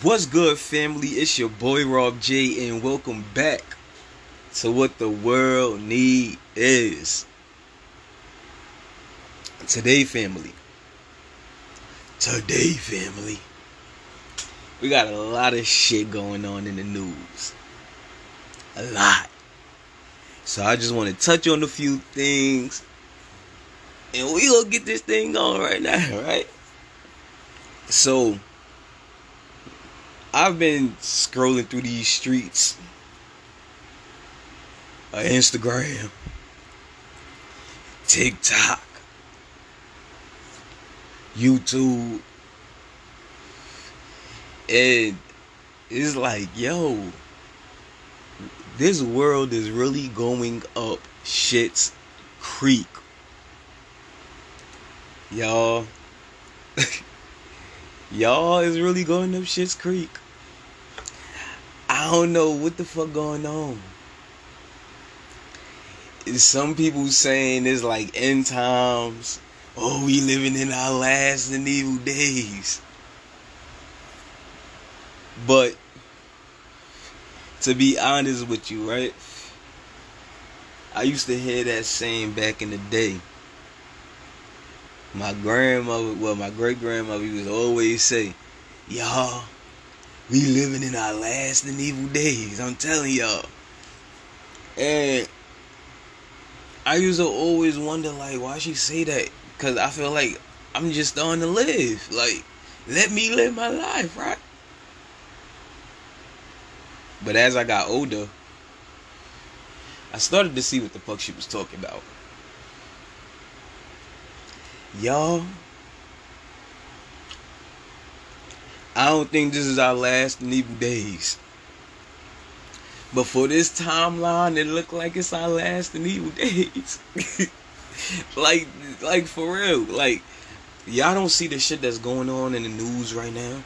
What's good, family? It's your boy Rob J, and welcome back to what the world need is. Today, family. Today, family. We got a lot of shit going on in the news. A lot. So I just want to touch on a few things. And we gonna get this thing going right now, right? So I've been scrolling through these streets of Instagram, TikTok, YouTube, and it's like, yo, this world is really going up shit's creek. Y'all, y'all is really going up shit's creek. I don't know what the fuck going on. Some people saying it's like end times. Oh, we living in our last and evil days. But to be honest with you, right? I used to hear that saying back in the day. My grandmother, well, my great grandmother used to always say, Y'all, we living in our last and evil days. I'm telling y'all. And I used to always wonder, like, why she say that? Cause I feel like I'm just starting to live. Like, let me live my life, right? But as I got older, I started to see what the fuck she was talking about. Y'all, I don't think this is our last evil days. But for this timeline, it look like it's our last evil days. like, like for real. Like, y'all don't see the shit that's going on in the news right now.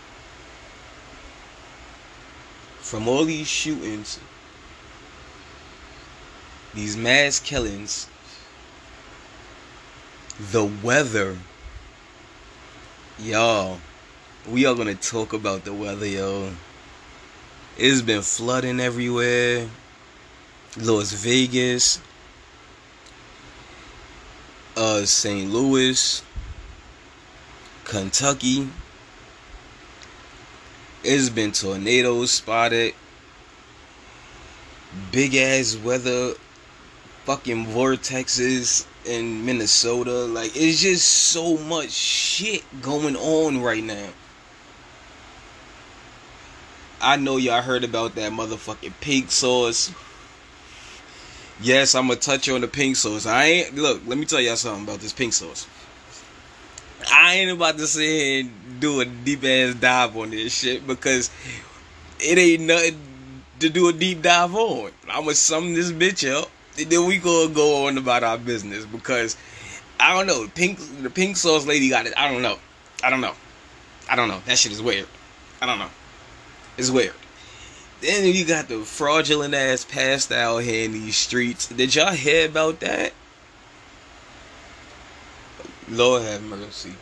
From all these shootings, these mass killings, the weather, y'all we are gonna talk about the weather, yo. It's been flooding everywhere. Las Vegas, uh, St. Louis, Kentucky. It's been tornadoes spotted. Big ass weather, fucking vortexes in Minnesota. Like, it's just so much shit going on right now. I know y'all heard about that motherfucking pink sauce. Yes, I'm gonna touch on the pink sauce. I ain't look. Let me tell y'all something about this pink sauce. I ain't about to sit here and do a deep ass dive on this shit because it ain't nothing to do a deep dive on. I'm gonna sum this bitch up, and then we gonna go on about our business because I don't know. Pink, the pink sauce lady got it. I don't know. I don't know. I don't know. That shit is weird. I don't know. It's weird. Then you got the fraudulent ass passed out here in these streets. Did y'all hear about that? Lord have mercy.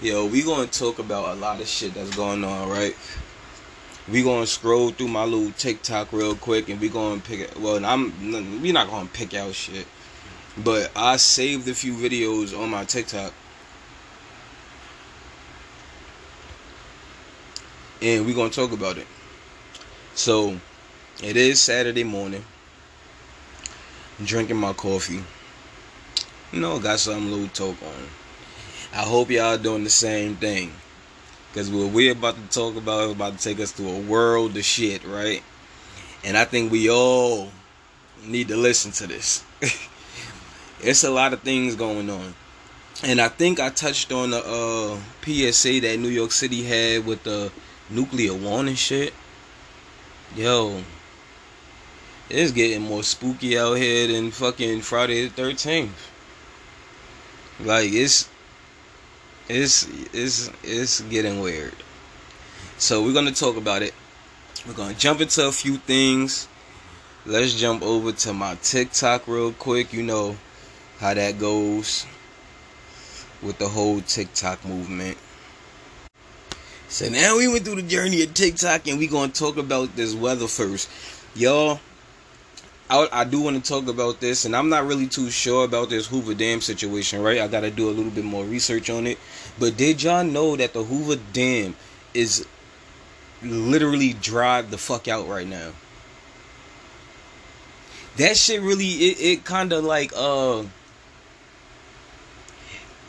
Yo, we gonna talk about a lot of shit that's going on, right? We gonna scroll through my little TikTok real quick, and we gonna pick. It. Well, I'm. We not gonna pick out shit, but I saved a few videos on my TikTok and we're gonna talk about it. So it is Saturday morning. I'm drinking my coffee. You know, got something little talk on. I hope y'all doing the same thing. Cause what we're about to talk about is about to take us through a world of shit, right? And I think we all need to listen to this. it's a lot of things going on. And I think I touched on the uh, PSA that New York City had with the nuclear warning shit. Yo, it's getting more spooky out here than fucking Friday the 13th. Like it's it's it's it's getting weird. So we're gonna talk about it. We're gonna jump into a few things. Let's jump over to my TikTok real quick. You know how that goes with the whole TikTok movement. So now we went through the journey of TikTok and we gonna talk about this weather first. Y'all, I, I do want to talk about this, and I'm not really too sure about this Hoover Dam situation, right? I gotta do a little bit more research on it. But did y'all know that the Hoover Dam is literally dried the fuck out right now? That shit really, it, it kind of like, uh,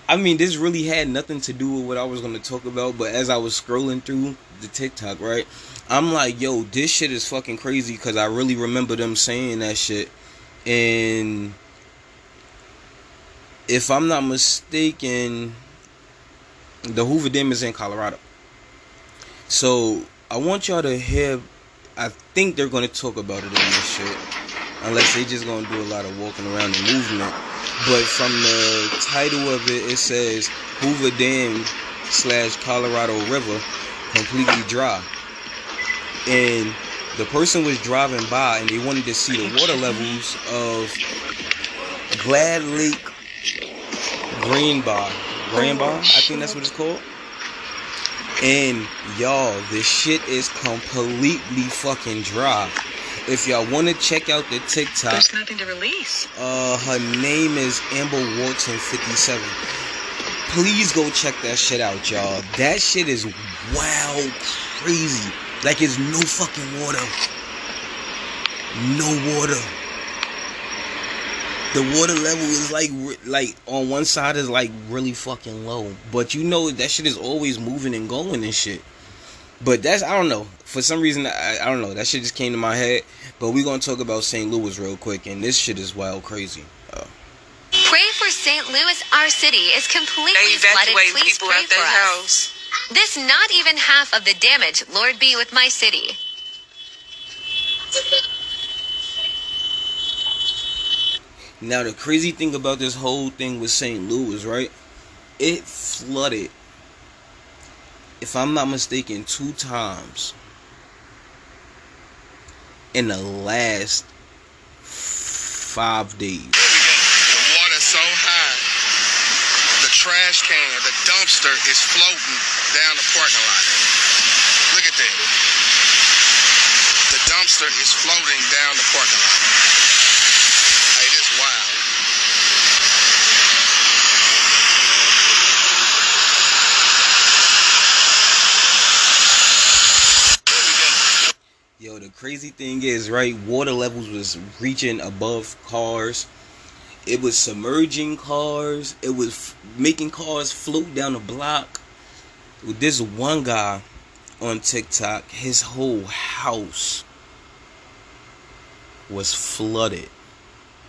I mean, this really had nothing to do with what I was gonna talk about, but as I was scrolling through the TikTok, right, I'm like, yo, this shit is fucking crazy because I really remember them saying that shit, and if I'm not mistaken, the Hoover Dam is in Colorado. So I want y'all to hear. I think they're gonna talk about it in this shit, unless they just gonna do a lot of walking around and movement. But from the title of it, it says Hoover Dam slash Colorado River completely dry. And the person was driving by and they wanted to see the water levels of Glad Lake Green Bar. Green Bar, I think that's what it's called. And y'all, this shit is completely fucking dry. If y'all want to check out the TikTok, there's nothing to release. Uh, her name is Amber Walton 57. Please go check that shit out, y'all. That shit is wow crazy. Like it's no fucking water. No water. The water level is like like on one side is like really fucking low, but you know that shit is always moving and going and shit. But that's I don't know. For some reason I, I don't know. That shit just came to my head. But we're gonna talk about St. Louis real quick, and this shit is wild crazy. Uh, pray for St. Louis. Our city is completely flooded. Please pray for us. House. This not even half of the damage. Lord be with my city. Now the crazy thing about this whole thing with St. Louis, right? It flooded if I'm not mistaken, two times in the last five days. The water's so high, the trash can, the dumpster is floating down the parking lot. Look at that. The dumpster is floating down the parking lot. Hey, this wild. Yo, the crazy thing is, right? Water levels was reaching above cars. It was submerging cars. It was f- making cars float down the block. With this one guy on TikTok, his whole house was flooded.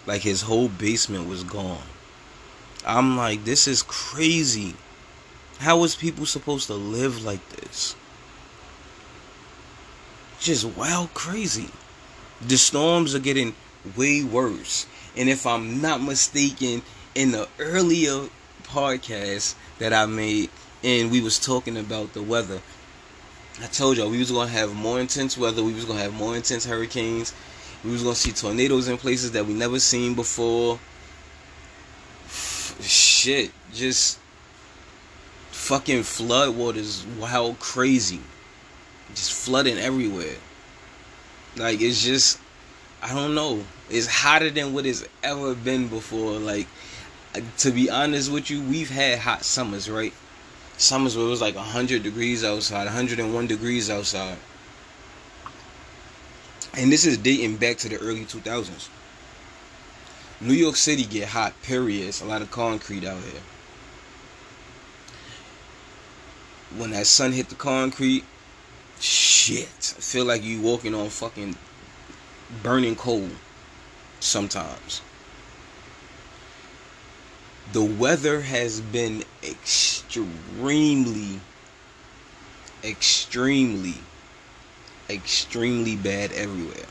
Like his whole basement was gone. I'm like, this is crazy. How is people supposed to live like this? Just wild crazy. The storms are getting way worse. And if I'm not mistaken, in the earlier podcast that I made and we was talking about the weather, I told y'all we was gonna have more intense weather, we was gonna have more intense hurricanes, we was gonna see tornadoes in places that we never seen before. Shit, just fucking flood waters wild crazy just flooding everywhere. Like it's just I don't know. It's hotter than what it's ever been before. Like to be honest with you, we've had hot summers, right? Summers where it was like 100 degrees outside, 101 degrees outside. And this is dating back to the early 2000s. New York City get hot, period. It's a lot of concrete out here. When that sun hit the concrete, shit. I feel like you walking on fucking burning coal sometimes. The weather has been extremely, extremely, extremely bad everywhere.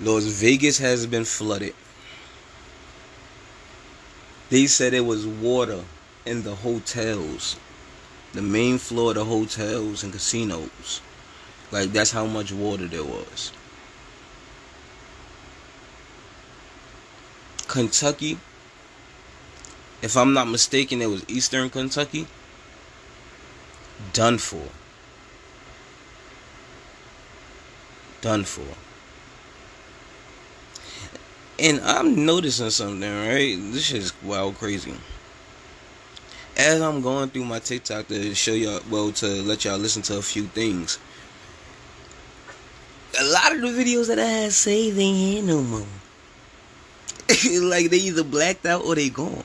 Las Vegas has been flooded. They said it was water in the hotels the main floor of the hotels and casinos. Like that's how much water there was. Kentucky, if I'm not mistaken, it was Eastern Kentucky. done for. Done for. And I'm noticing something, right? This is wild crazy. As I'm going through my TikTok to show y'all, well, to let y'all listen to a few things. A lot of the videos that I had saved ain't here no more. like they either blacked out or they gone.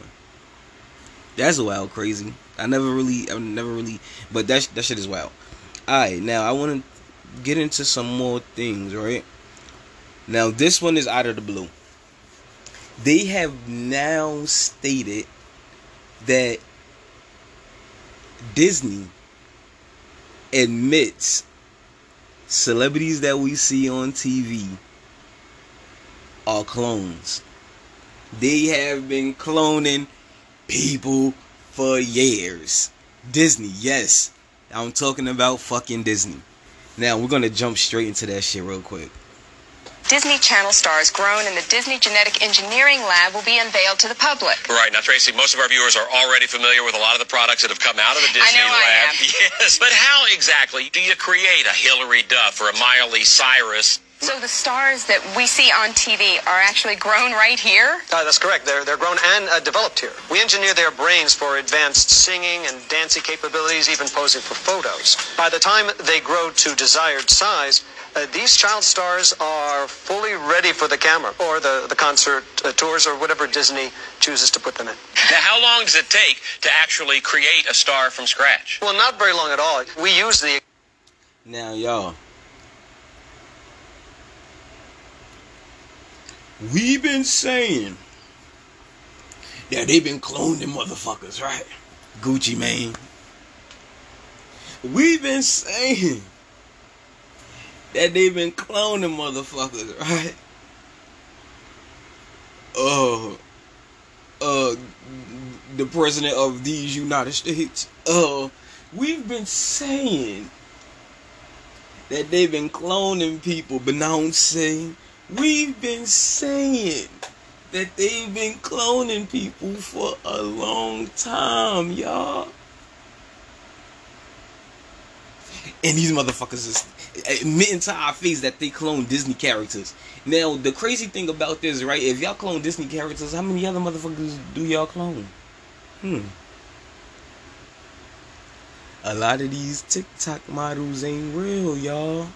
That's wild crazy. I never really, I never really, but that that shit is wild. All right, now I want to get into some more things, right? Now this one is out of the blue. They have now stated that Disney admits celebrities that we see on TV are clones. They have been cloning people for years. Disney, yes. I'm talking about fucking Disney. Now we're gonna jump straight into that shit real quick. Disney Channel stars grown in the Disney Genetic Engineering Lab will be unveiled to the public. Right. Now, Tracy, most of our viewers are already familiar with a lot of the products that have come out of the Disney I know Lab. I am. Yes. But how exactly do you create a Hilary Duff or a Miley Cyrus? So the stars that we see on TV are actually grown right here? Uh, that's correct. They're, they're grown and uh, developed here. We engineer their brains for advanced singing and dancing capabilities, even posing for photos. By the time they grow to desired size, uh, these child stars are fully ready for the camera or the, the concert uh, tours or whatever Disney chooses to put them in. Now, how long does it take to actually create a star from scratch? Well, not very long at all. We use the Now, y'all. We've been saying that they've been cloning motherfuckers, right? Gucci Mane. We've been saying that they've been cloning motherfuckers, right? Uh, uh, the president of these United States. Uh, we've been saying that they've been cloning people, but now I'm saying we've been saying that they've been cloning people for a long time, y'all. And these motherfuckers is admitting to our face that they clone Disney characters. Now, the crazy thing about this, right? If y'all clone Disney characters, how many other motherfuckers do y'all clone? Hmm. A lot of these TikTok models ain't real, y'all.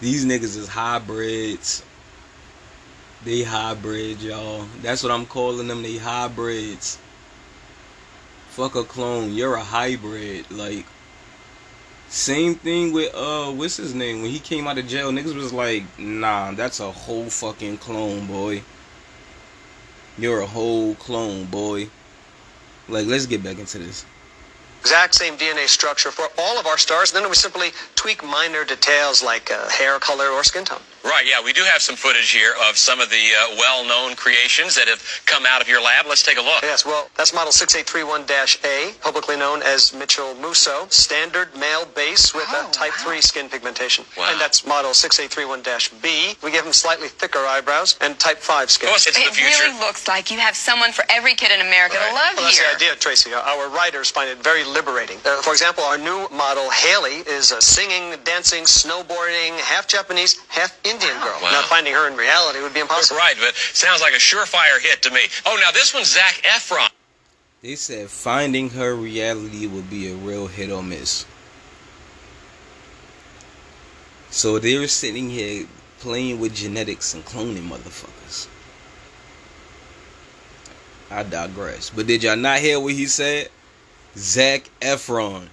These niggas is hybrids. They hybrids, y'all. That's what I'm calling them. They hybrids. Fuck a clone. You're a hybrid. Like, same thing with uh, what's his name? When he came out of jail, niggas was like, nah, that's a whole fucking clone, boy. You're a whole clone, boy. Like, let's get back into this. exact same DNA structure for all of our stars. Then we simply tweak minor details like uh, hair color or skin tone. Right, yeah, we do have some footage here of some of the uh, well known creations that have come out of your lab. Let's take a look. Yes, well, that's model 6831-A, publicly known as Mitchell Musso, standard male base with Oh, a type wow. 3 skin pigmentation. Wow. And that's model 6831-B. We give him slightly thicker eyebrows and type 5 skin. Of course, it's the It future. really looks like you have someone for every kid in America Right. to love Well, that's here. the idea, Tracy. Our- Our writers find it very liberating. Uh, for example, our new model, Haley, is a singing, dancing, snowboarding, half Japanese, half Indian girl. Wow. Now, finding her in reality would be impossible. Right, but sounds like a surefire hit to me. Oh, now this one's Zac Efron. They said finding her reality would be a real hit or miss. So they were sitting here playing with genetics and cloning motherfuckers. I digress. But did y'all not hear what he said? Zac Efron.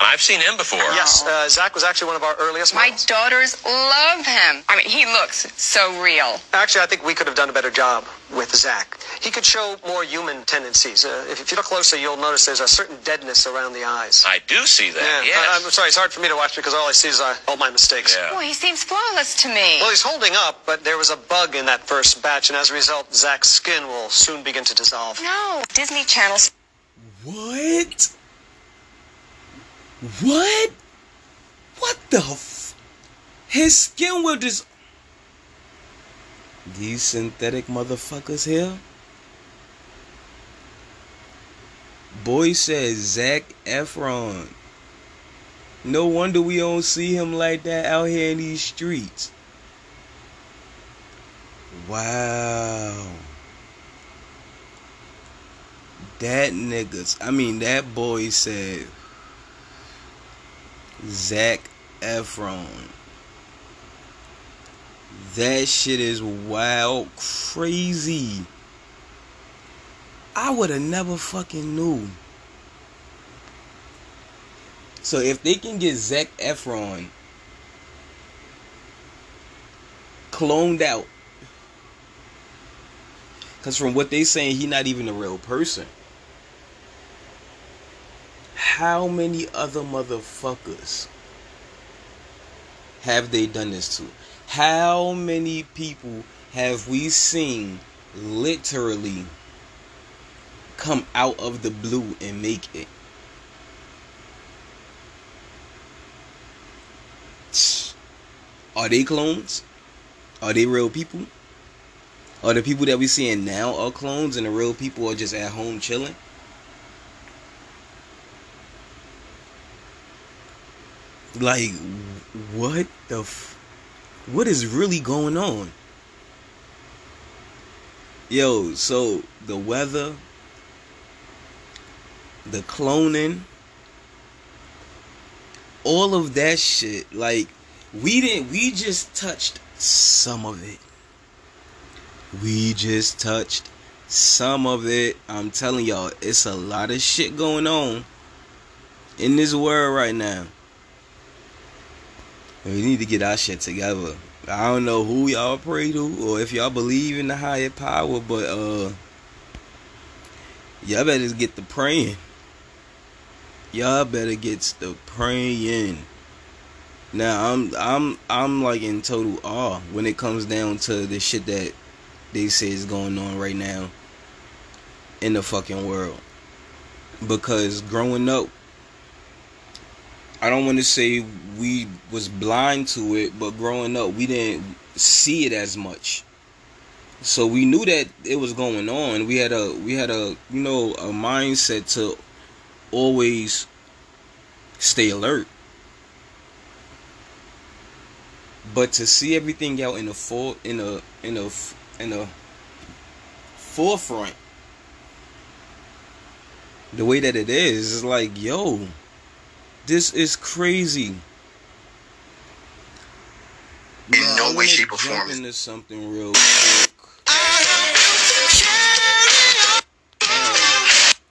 I've seen him before. Yes, uh, Zac was actually one of our earliest My models. daughters love him. I mean, he looks so real. Actually, I think we could have done a better job with Zac. He could show more human tendencies. Uh, if, if you look closely, you'll notice there's a certain deadness around the eyes. I do see that. Yeah, yes. I, am sorry, it's hard for me to watch because all I see is uh, all my mistakes. Yeah. Boy, he seems flawless to me. Well, he's holding up, but there was a bug in that first batch, and as a result, Zac's skin will soon begin to dissolve. No, Disney Channel What? What? What the f- His skin will just. These synthetic motherfuckers here? Boy says Zac Efron. No wonder we don't see him like that out here in these streets. Wow. That niggas, I mean, that boy said Zac Efron. That shit is wild crazy. I would have never fucking knew. So if they can get Zac Efron cloned out, because from what they saying, he not even a real person. How many other motherfuckers have they done this to? How many people have we seen literally come out of the blue and make it? Are they clones? Are they real people? Are the people that we're seeing now are clones and the real people are just at home chilling? Like, what the f- What is really going on? Yo, so the weather, the cloning, all of that shit, like, we didn't, we just touched some of it. We just touched some of it. I'm telling y'all, it's a lot of shit going on in this world right now. We need to get our shit together. I don't know who y'all pray to or if y'all believe in the higher power, but uh y'all better get the praying. Y'all better get the praying. Now I'm I'm I'm like in total awe when it comes down to the shit that they say is going on right now in the fucking world. Because growing up I don't want to say we was blind to it, but growing up we didn't see it as much. So we knew that it was going on. We had a we had a you know a mindset to always stay alert. But to see everything out in the full in a in a in a forefront the way that it is is like yo this is crazy. In now, no way, shape, or form. Into something real quick.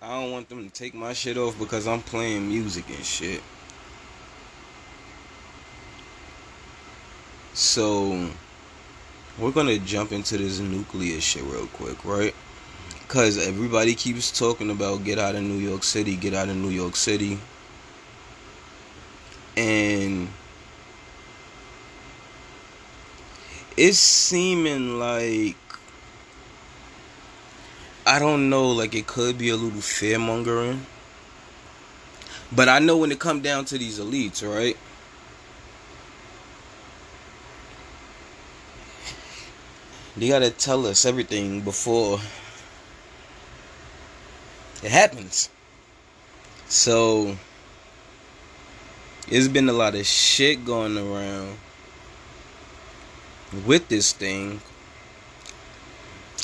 I don't want them to take my shit off because I'm playing music and shit. So, we're gonna jump into this nuclear shit real quick, right? Because everybody keeps talking about get out of New York City, get out of New York City and it's seeming like I don't know, like it could be a little fear mongering. But I know when it come down to these elites, right? They gotta tell us everything before it happens. So it's been a lot of shit going around with this thing.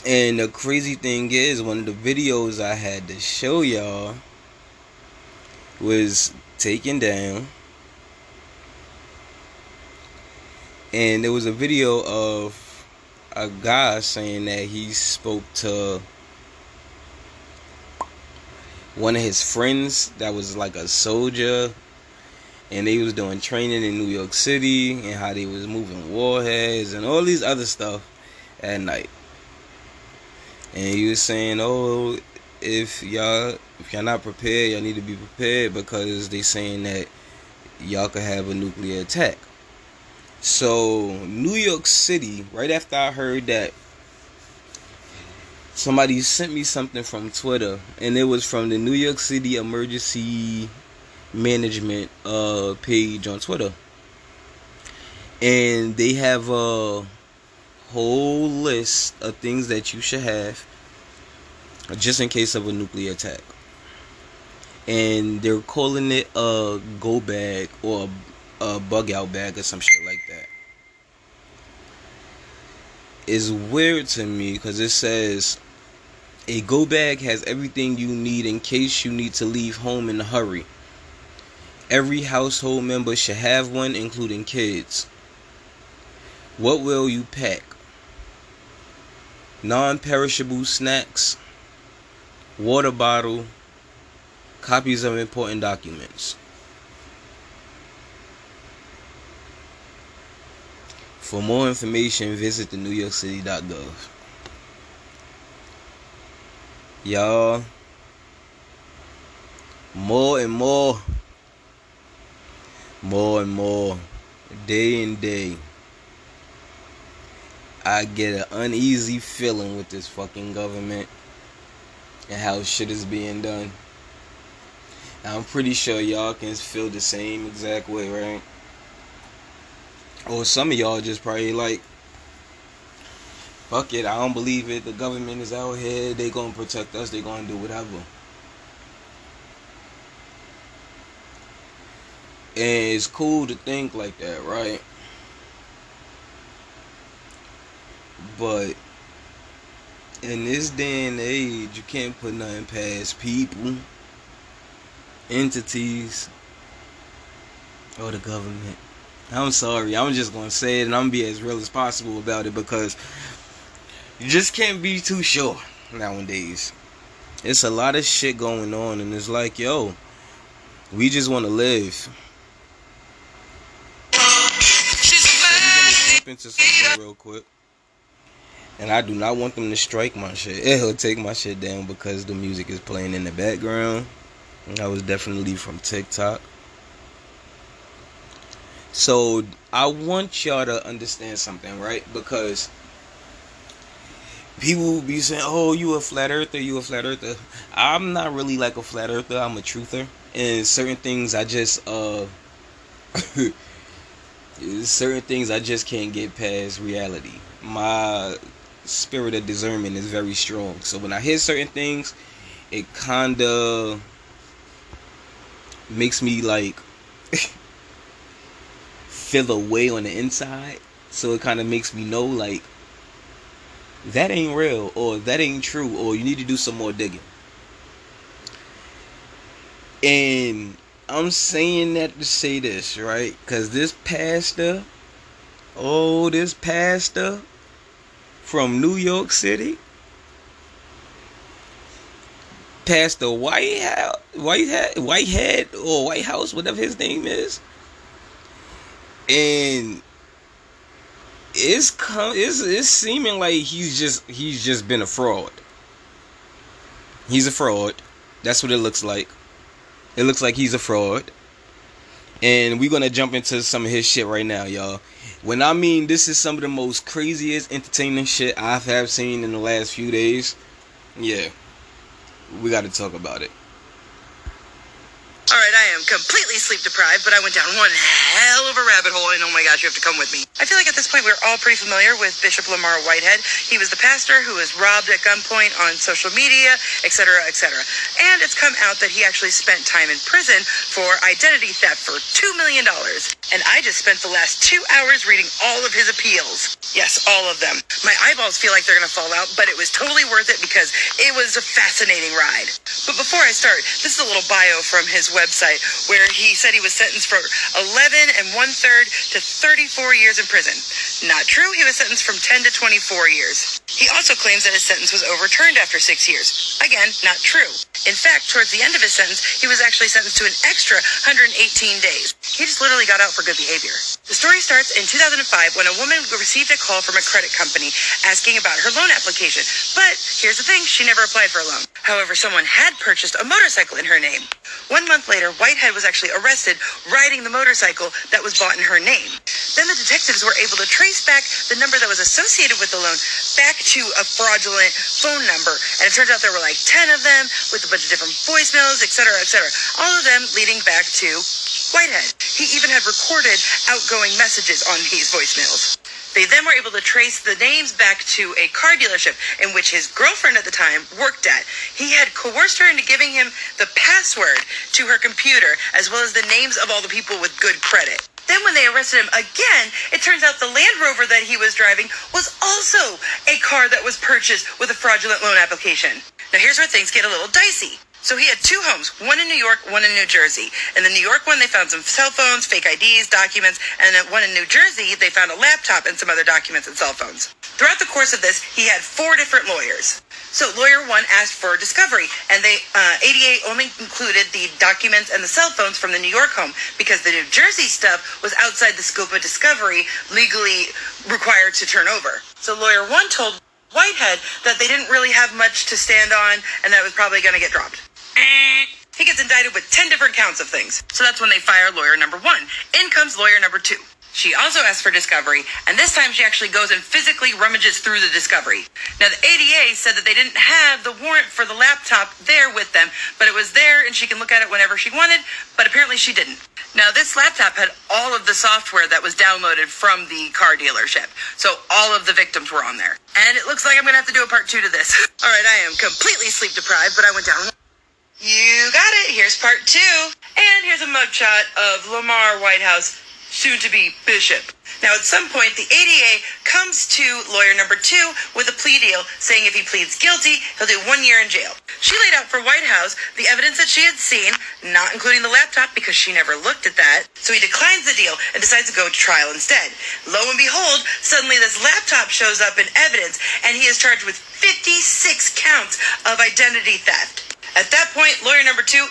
And the crazy thing is, one of the videos I had to show y'all was taken down. And there was a video of a guy saying that he spoke to one of his friends that was like a soldier and they was doing training in New York City and how they was moving warheads and all these other stuff at night. And he was saying, "Oh, if y'all if y'all not prepared, y'all need to be prepared because they saying that y'all could have a nuclear attack." So New York City, right after I heard that, somebody sent me something from Twitter, and it was from the New York City Emergency management uh page on Twitter. And they have a whole list of things that you should have just in case of a nuclear attack. and they're calling it a go bag or a, a bug out bag or some shit like that. It's weird to me because it says a go bag has everything you need in case you need to leave home in a hurry. Every household member should have one, including kids. What will you pack? Non perishable snacks, water bottle, copies of important documents. For more information, visit the NewYorkCity.gov. Y'all, more and more, more and more, day and day, I get an uneasy feeling with this fucking government and how shit is being done. I'm pretty sure y'all can feel the same exact way, right? Or some of y'all just probably like, fuck it, I don't believe it. The government is out here. They gonna protect us. They gonna do whatever. And it's cool to think like that, right? But in this day and age, you can't put nothing past people entities or the government. I'm sorry. I'm just gonna say it, and I'm gonna be as real as possible about it because you just can't be too sure nowadays. It's a lot of shit going on, and it's like, yo, we just want to live. So we're gonna jump into something real quick. And I do not want them to strike my shit. It'll take my shit down because the music is playing in the background. That was definitely from TikTok. So I want y'all to understand something, right? Because people will be saying, "Oh, you a flat earther? You a flat earther?" I'm not really like a flat earther. I'm a truther, and certain things I just uh, certain things I just can't get past reality. My spirit of discernment is very strong. So when I hear certain things, it kinda makes me like feel away on the inside. So it kind of makes me know like that ain't real or that ain't true or you need to do some more digging. And I'm saying that to say this, right? Because this pastor, oh, this pastor from New York City, past the White House, White Whitehead or White House, whatever his name is, and it's come, it's it's seeming like he's just he's just been a fraud. He's a fraud. That's what it looks like. It looks like he's a fraud. And we're gonna jump into some of his shit right now, y'all. When I mean this is some of the most craziest entertaining shit I've have seen in the last few days. Yeah we got to talk about it. All right, I am completely sleep deprived, but I went down one hell of a rabbit hole, and oh my gosh, you have to come with me. I feel like at this point we're all pretty familiar with Bishop Lamar Whitehead. He was the pastor who was robbed at gunpoint on social media, etc., etc. And it's come out that he actually spent time in prison for identity theft for $2 million. And I just spent the last two hours reading all of his appeals. Yes, all of them. My eyeballs feel like they're going to fall out, but it was totally worth it because it was a fascinating ride. But before I start, this is a little bio from his website where he said he was sentenced for 11 and one third to 34 years in prison. Not true. He was sentenced from 10 to 24 years. He also claims that his sentence was overturned after six years. Again, not true. In fact, towards the end of his sentence, he was actually sentenced to an extra 118 days. He just literally got out for good behavior. The story starts in 2005 when a woman received a call from a credit company asking about her loan application. But here's the thing, she never applied for a loan. However, someone had purchased a motorcycle in her name. One month later, Whitehead was actually arrested riding the motorcycle that was bought in her name. Then the detectives were able to trace back the number that was associated with the loan back to a fraudulent phone number. And it turns out there were like 10 of them with a bunch of different voicemails, etc., etc. All of them leading back to Whitehead. He even had recorded outgoing messages on these voicemails. They then were able to trace the names back to a car dealership in which his girlfriend at the time worked at. He had coerced her into giving him the password to her computer, as well as the names of all the people with good credit. Then, when they arrested him again, it turns out the Land Rover that he was driving was also a car that was purchased with a fraudulent loan application. Now, here's where things get a little dicey. So he had two homes, one in New York, one in New Jersey. In the New York one, they found some cell phones, fake IDs, documents, and then one in New Jersey, they found a laptop and some other documents and cell phones. Throughout the course of this, he had four different lawyers. So lawyer one asked for discovery, and they uh, ADA only included the documents and the cell phones from the New York home because the New Jersey stuff was outside the scope of discovery legally required to turn over. So lawyer one told Whitehead that they didn't really have much to stand on, and that was probably going to get dropped. He gets indicted with 10 different counts of things. So that's when they fire lawyer number one. In comes lawyer number two. She also asks for discovery, and this time she actually goes and physically rummages through the discovery. Now, the ADA said that they didn't have the warrant for the laptop there with them, but it was there and she can look at it whenever she wanted, but apparently she didn't. Now, this laptop had all of the software that was downloaded from the car dealership, so all of the victims were on there. And it looks like I'm gonna have to do a part two to this. All right, I am completely sleep deprived, but I went down. You got it. Here's part two. And here's a mugshot of Lamar Whitehouse soon to be Bishop. Now, at some point, the ADA comes to lawyer number two with a plea deal saying if he pleads guilty, he'll do one year in jail. She laid out for Whitehouse the evidence that she had seen, not including the laptop because she never looked at that. So he declines the deal and decides to go to trial instead. Lo and behold, suddenly this laptop shows up in evidence and he is charged with 56 counts of identity theft. At that point, lawyer number two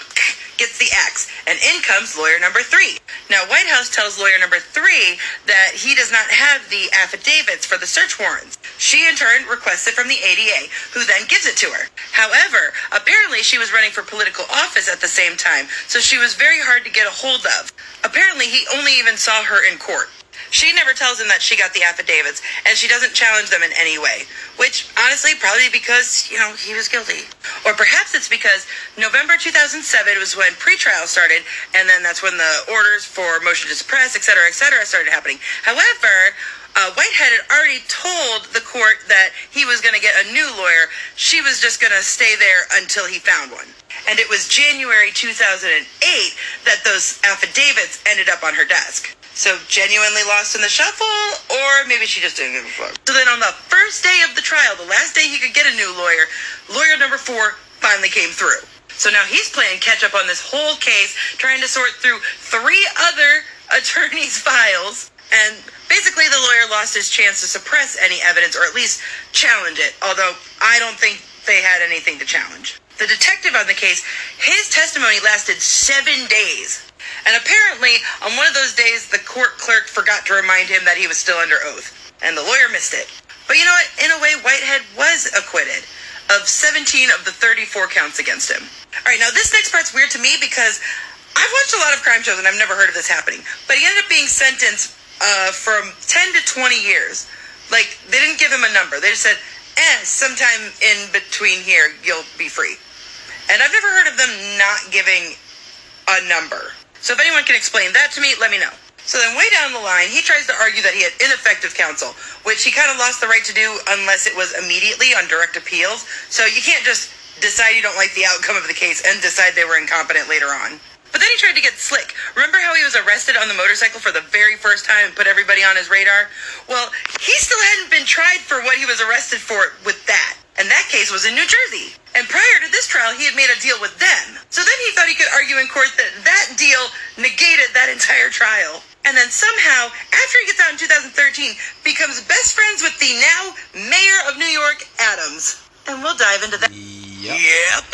gets the axe, and in comes lawyer number three. Now, White House tells lawyer number three that he does not have the affidavits for the search warrants. She, in turn, requests it from the ADA, who then gives it to her. However, apparently she was running for political office at the same time, so she was very hard to get a hold of. Apparently, he only even saw her in court. She never tells him that she got the affidavits, and she doesn't challenge them in any way. Which, honestly, probably because, you know, he was guilty. Or perhaps it's because November 2007 was when pretrial started, and then that's when the orders for motion to suppress, et cetera, et cetera, started happening. However, uh, Whitehead had already told the court that he was going to get a new lawyer. She was just going to stay there until he found one. And it was January 2008 that those affidavits ended up on her desk. So genuinely lost in the shuffle, or maybe she just didn't give a fuck. So then on the first day of the trial, the last day he could get a new lawyer, lawyer number four finally came through. So now he's playing catch up on this whole case, trying to sort through three other attorneys' files. And basically, the lawyer lost his chance to suppress any evidence or at least challenge it, although I don't think they had anything to challenge. The detective on the case, his testimony lasted seven days. And apparently, on one of those days, the court clerk forgot to remind him that he was still under oath, and the lawyer missed it. But you know what? In a way, Whitehead was acquitted of 17 of the 34 counts against him. All right, now this next part's weird to me because I've watched a lot of crime shows and I've never heard of this happening. But he ended up being sentenced uh, from 10 to 20 years. Like, they didn't give him a number. They just said, eh, sometime in between here, you'll be free. And I've never heard of them not giving a number. So if anyone can explain that to me, let me know. So then, way down the line, he tries to argue that he had ineffective counsel, which he kind of lost the right to do unless it was immediately on direct appeals. So you can't just decide you don't like the outcome of the case and decide they were incompetent later on. But then he tried to get slick. Remember how he was arrested on the motorcycle for the very first time and put everybody on his radar? Well, he still hadn't been tried for what he was arrested for with that. And that case was in New Jersey. And prior to this trial, he had made a deal with them. So then he thought he could argue in court that that deal negated that entire trial. And then somehow, after he gets out in 2013, becomes best friends with the now mayor of New York, Adams. And we'll dive into that. Yep. Yep.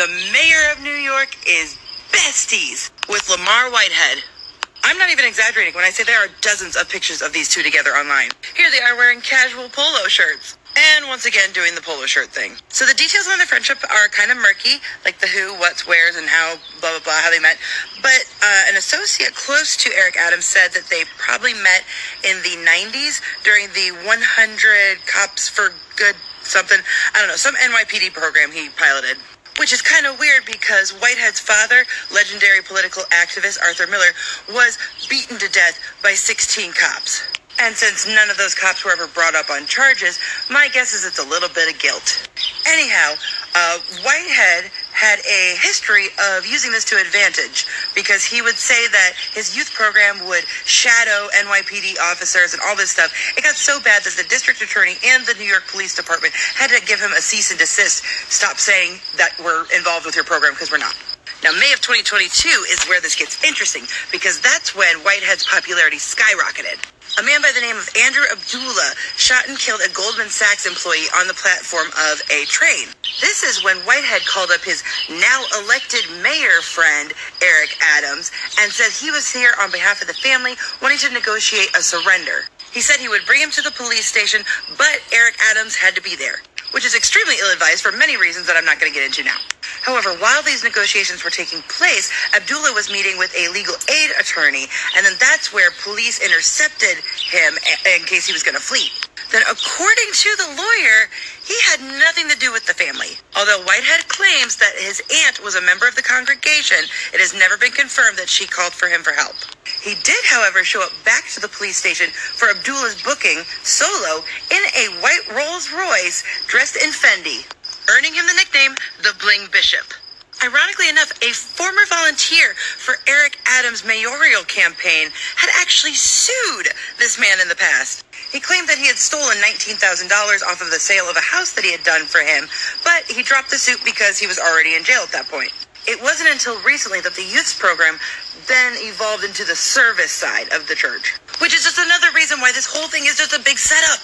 The mayor of New York is besties with Lamar Whitehead. I'm not even exaggerating when I say there are dozens of pictures of these two together online. Here they are wearing casual polo shirts. And once again, doing the polo shirt thing. So the details on their friendship are kind of murky, like the who, what's, where's, and how, blah, blah, blah, how they met. But uh, an associate close to Eric Adams said that they probably met in the 90s during the 100 Cops for Good something. I don't know, some NYPD program he piloted. Which is kind of weird because Whitehead's father, legendary political activist Arthur Miller, was beaten to death by 16 cops. And since none of those cops were ever brought up on charges, my guess is it's a little bit of guilt. Anyhow, uh, Whitehead had a history of using this to advantage because he would say that his youth program would shadow NYPD officers and all this stuff. It got so bad that the district attorney and the New York Police Department had to give him a cease and desist. Stop saying that we're involved with your program because we're not. Now, May of 2022 is where this gets interesting because that's when Whitehead's popularity skyrocketed. A man by the name of Andrew Abdullah shot and killed a Goldman Sachs employee on the platform of a train. This is when Whitehead called up his now elected mayor friend, Eric Adams, and said he was here on behalf of the family wanting to negotiate a surrender. He said he would bring him to the police station, but Eric Adams had to be there which is extremely ill advised for many reasons that I'm not going to get into now. However, while these negotiations were taking place, Abdullah was meeting with a legal aid attorney, and then that's where police intercepted him in case he was going to flee. Then, according to the lawyer, he had nothing to do with the family. Although Whitehead claims that his aunt was a member of the congregation, it has never been confirmed that she called for him for help. He did, however, show up back to the police station for Abdullah's booking solo in a white Rolls Royce dressed in Fendi, earning him the nickname the Bling Bishop. Ironically enough, a former volunteer for Eric Adams' mayoral campaign had actually sued this man in the past. He claimed that he had stolen $19,000 off of the sale of a house that he had done for him, but he dropped the suit because he was already in jail at that point. It wasn't until recently that the youths program then evolved into the service side of the church, which is just another reason why this whole thing is just a big setup.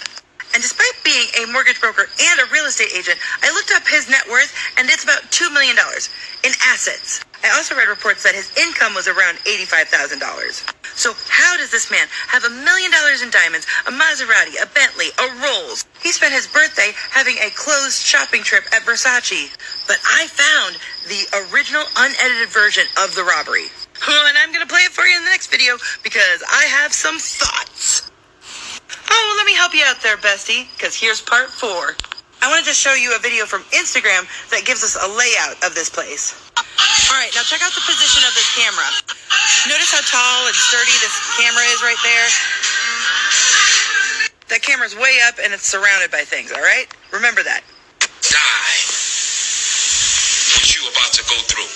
And despite being a mortgage broker and a real estate agent, I looked up his net worth and it's about $2 million in assets. I also read reports that his income was around $85,000. So how does this man have a million dollars in diamonds, a Maserati, a Bentley, a Rolls? He spent his birthday having a closed shopping trip at Versace. But I found the original unedited version of the robbery. And I'm going to play it for you in the next video because I have some thoughts. Oh, well, let me help you out there, bestie, because here's part four. I wanted to show you a video from Instagram that gives us a layout of this place. All right, now check out the position of this camera. Notice how tall and sturdy this camera is right there? That camera's way up and it's surrounded by things, all right? Remember that. Die. What you about to go through.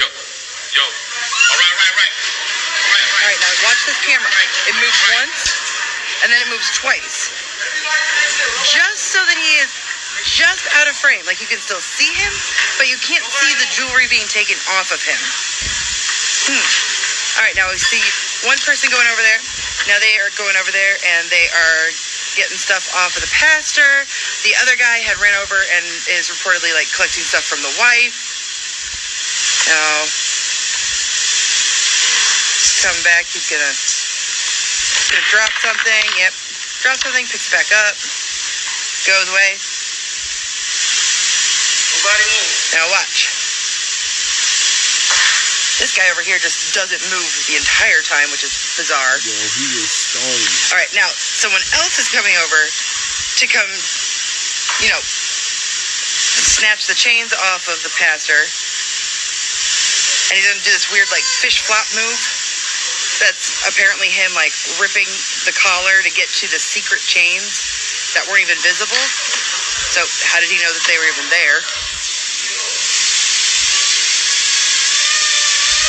Yo, yo. All right, right, right. All right, All right, now watch this camera. It moves once and then it moves twice. Just so that he is just out of frame. Like you can still see him, but you can't see the jewelry being taken off of him. Hmm. All right, now we see one person going over there. Now they are going over there and they are getting stuff off of the pastor. The other guy had ran over and is reportedly like collecting stuff from the wife. Now, come back. He's gonna, gonna drop something. Yep, drop something. Picks it back up. Goes away. Nobody move. Now watch. This guy over here just doesn't move the entire time, which is bizarre. Yo, he was stoned. All right, now someone else is coming over to come, you know, snatch the chains off of the pastor. And he's gonna do this weird like fish flop move. That's apparently him like ripping the collar to get to the secret chains that weren't even visible. So how did he know that they were even there?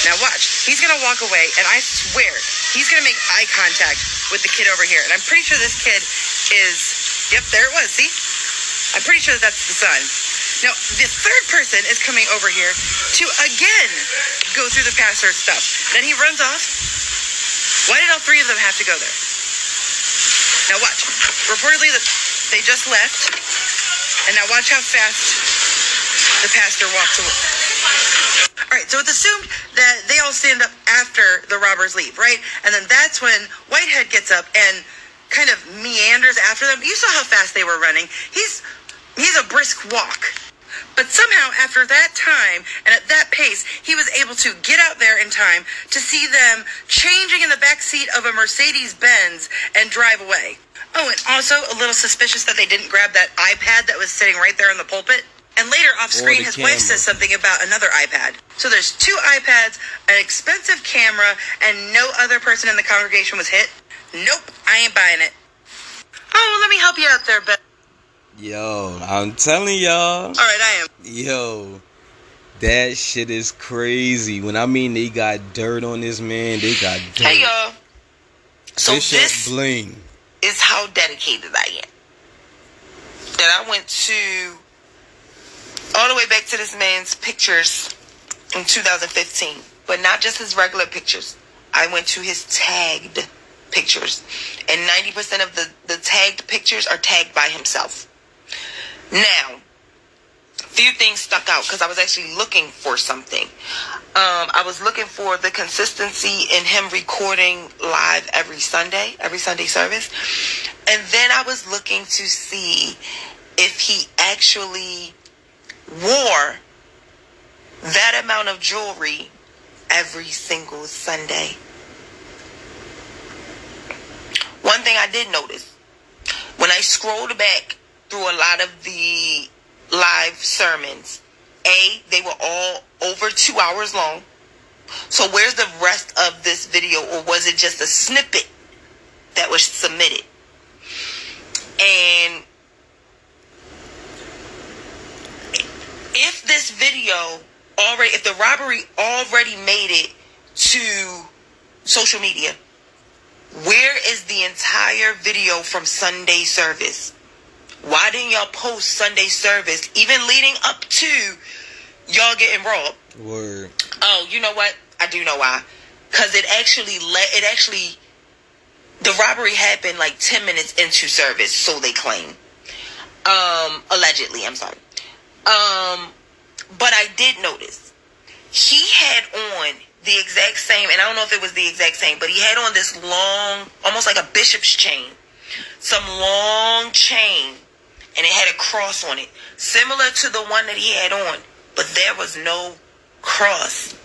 Now watch. He's gonna walk away, and I swear he's gonna make eye contact with the kid over here. And I'm pretty sure this kid is. Yep, there it was. See? I'm pretty sure that that's the son. Now the third person is coming over here to again go through the pastor's stuff. Then he runs off. Why did all three of them have to go there? Now watch. Reportedly, the, they just left, and now watch how fast the pastor walks away. All right, so it's assumed that they all stand up after the robbers leave, right? And then that's when Whitehead gets up and kind of meanders after them. You saw how fast they were running. He's he's a brisk walk. But somehow after that time and at that pace, he was able to get out there in time to see them changing in the back seat of a Mercedes Benz and drive away. Oh, and also a little suspicious that they didn't grab that iPad that was sitting right there in the pulpit. And later off screen, his wife says something about another iPad. So there's two iPads, an expensive camera, and no other person in the congregation was hit. Nope, I ain't buying it. Oh, well, let me help you out there, Beth. Yo, I'm telling y'all. All right, I am. Yo, that shit is crazy. When I mean they got dirt on this man, they got dirt. Hey y'all. So Bishop this Bling. is how dedicated I am. That I went to all the way back to this man's pictures in 2015, but not just his regular pictures. I went to his tagged pictures, and 90% of the the tagged pictures are tagged by himself. Now, few things stuck out because I was actually looking for something. Um, I was looking for the consistency in him recording live every Sunday, every Sunday service. And then I was looking to see if he actually wore that amount of jewelry every single Sunday. One thing I did notice when I scrolled back through a lot of the live sermons, A, they were all over two hours long. So where's the rest of this video, or was it just a snippet that was submitted? And if this video already, if the robbery already made it to social media, where is the entire video from Sunday service? Why didn't y'all post Sunday service even leading up to y'all getting robbed? Word. Oh, you know what? I do know why. Cause it actually let it actually the robbery happened like ten minutes into service, so they claim. Um, allegedly, I'm sorry. Um, but I did notice he had on the exact same, and I don't know if it was the exact same, but he had on this long, almost like a bishop's chain, some long chain, and it had a cross on it, similar to the one that he had on, but there was no cross.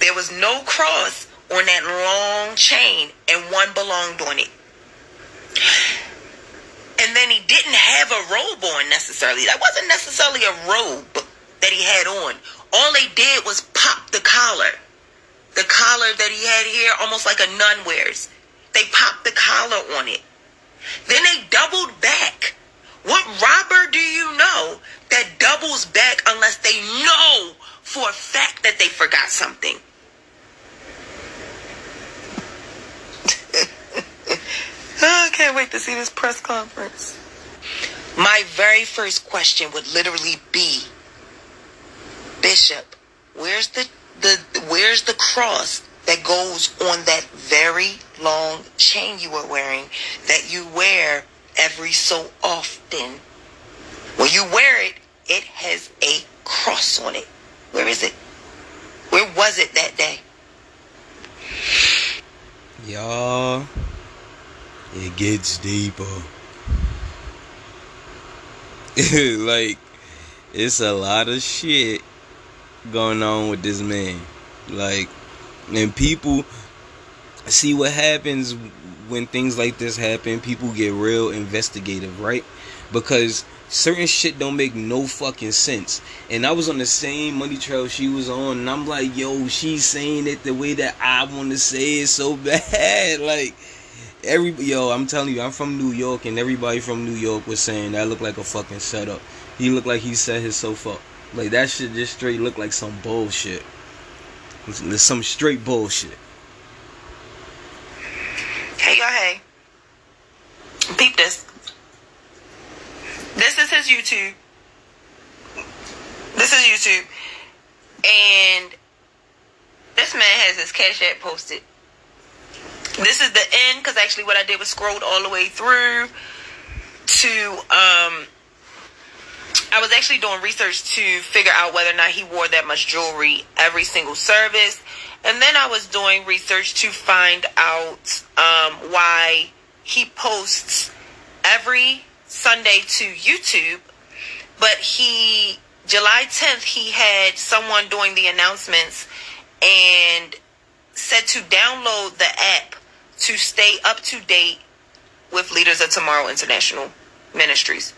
There was no cross on that long chain, and one belonged on it. And then he didn't have a robe on necessarily. That wasn't necessarily a robe that he had on. All they did was pop the collar. The collar that he had here, almost like a nun wears. They popped the collar on it. Then they doubled back. What robber do you know that doubles back unless they know for a fact that they forgot something? I can't wait to see this press conference. My very first question would literally be Bishop, where's the, the where's the cross that goes on that very long chain you are wearing that you wear every so often? When you wear it, it has a cross on it. Where is it? Where was it that day? Y'all, it gets deeper. like, it's a lot of shit going on with this man. Like, and people see what happens when things like this happen. People get real investigative, right? Because certain shit don't make no fucking sense. And I was on the same money trail she was on, and I'm like, yo, she's saying it the way that I want to say it so bad. Like, every yo, I'm telling you, I'm from New York, and everybody from New York was saying that looked like a fucking setup. He looked like he set himself up. Like that shit just straight looked like some bullshit. It's some straight bullshit. Hey, y'all, hey. Peep this. This is his YouTube. This is YouTube. And this man has his Cash App posted. This is the end, because actually what I did was scrolled all the way through to, um, I was actually doing research to figure out whether or not he wore that much jewelry every single service. And then I was doing research to find out um, why he posts every Sunday to YouTube, but he July 10th he had someone doing the announcements and said to download the app to stay up to date with Leaders of Tomorrow International Ministries.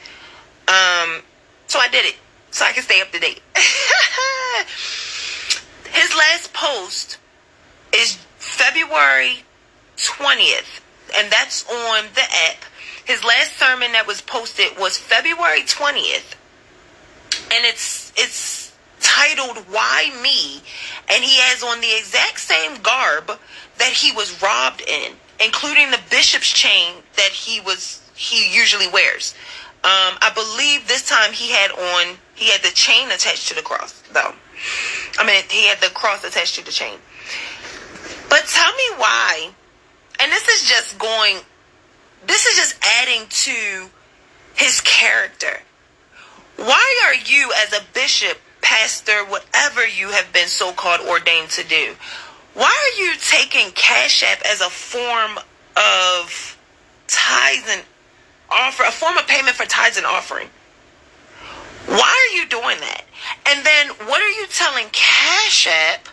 Um, so I did it so I can stay up to date. His last post is February 20th and that's on the app. His last sermon that was posted was February 20th. And it's it's titled Why Me? And he has on the exact same garb that he was robbed in, including the bishop's chain that he was he usually wears. Um, I believe this time he had on he had the chain attached to the cross, though. I mean, he had the cross attached to the chain. But tell me why, and this is just going, this is just adding to his character. Why are you, as a bishop, pastor, whatever you have been so called ordained to do, why are you taking Cash App as a form of tithes and offer, a form of payment for tithes and offering? Why are you doing that? And then what are you telling Cash App?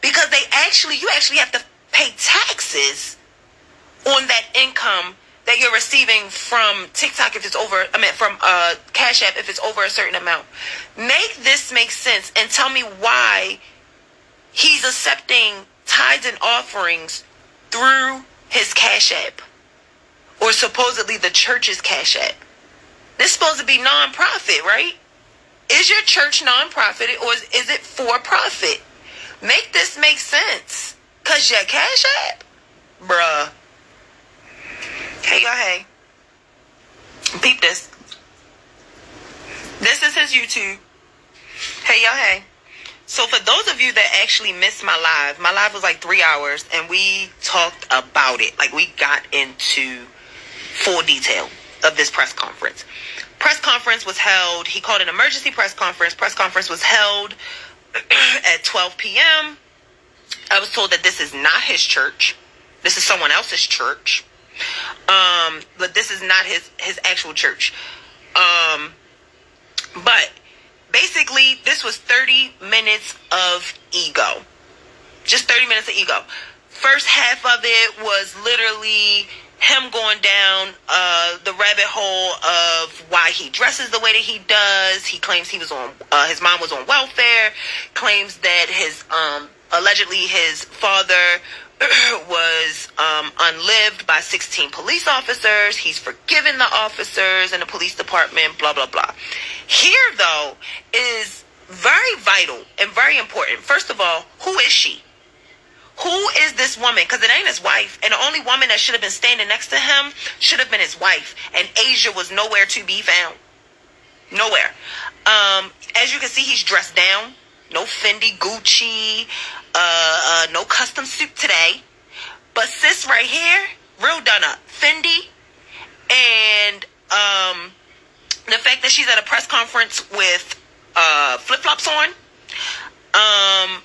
Because they actually, you actually have to pay taxes on that income that you're receiving from TikTok if it's over, I mean, from uh, Cash App if it's over a certain amount. Make this make sense and tell me why he's accepting tithes and offerings through his Cash App or supposedly the church's Cash App. This is supposed to be non-profit, right? Is your church non-profit or is, is it for profit? Make this make sense. Cause your Cash App, bruh. Hey, y'all, hey. Peep this. This is his YouTube. Hey, y'all, hey. So for those of you that actually missed my live, my live was like three hours and we talked about it. Like we got into full detail of this press conference. Press conference was held, he called an emergency press conference. Press conference was held at 12 p.m. I was told that this is not his church. This is someone else's church. Um, but this is not his his actual church. Um, but basically, this was 30 minutes of ego. Just 30 minutes of ego. First half of it was literally him going down uh, the rabbit hole of why he dresses the way that he does. He claims he was on uh, his mom was on welfare. Claims that his um, allegedly his father was um, unlived by 16 police officers. He's forgiven the officers and the police department, blah, blah, blah. Here, though, is very vital and very important. First of all, who is she? Who is this woman? Because it ain't his wife. And the only woman that should have been standing next to him should have been his wife. And Asia was nowhere to be found. Nowhere. Um, as you can see, he's dressed down. No Fendi, Gucci, uh, uh, no custom suit today. But sis right here, real done up. Fendi. And um, the fact that she's at a press conference with uh, flip flops on. Um,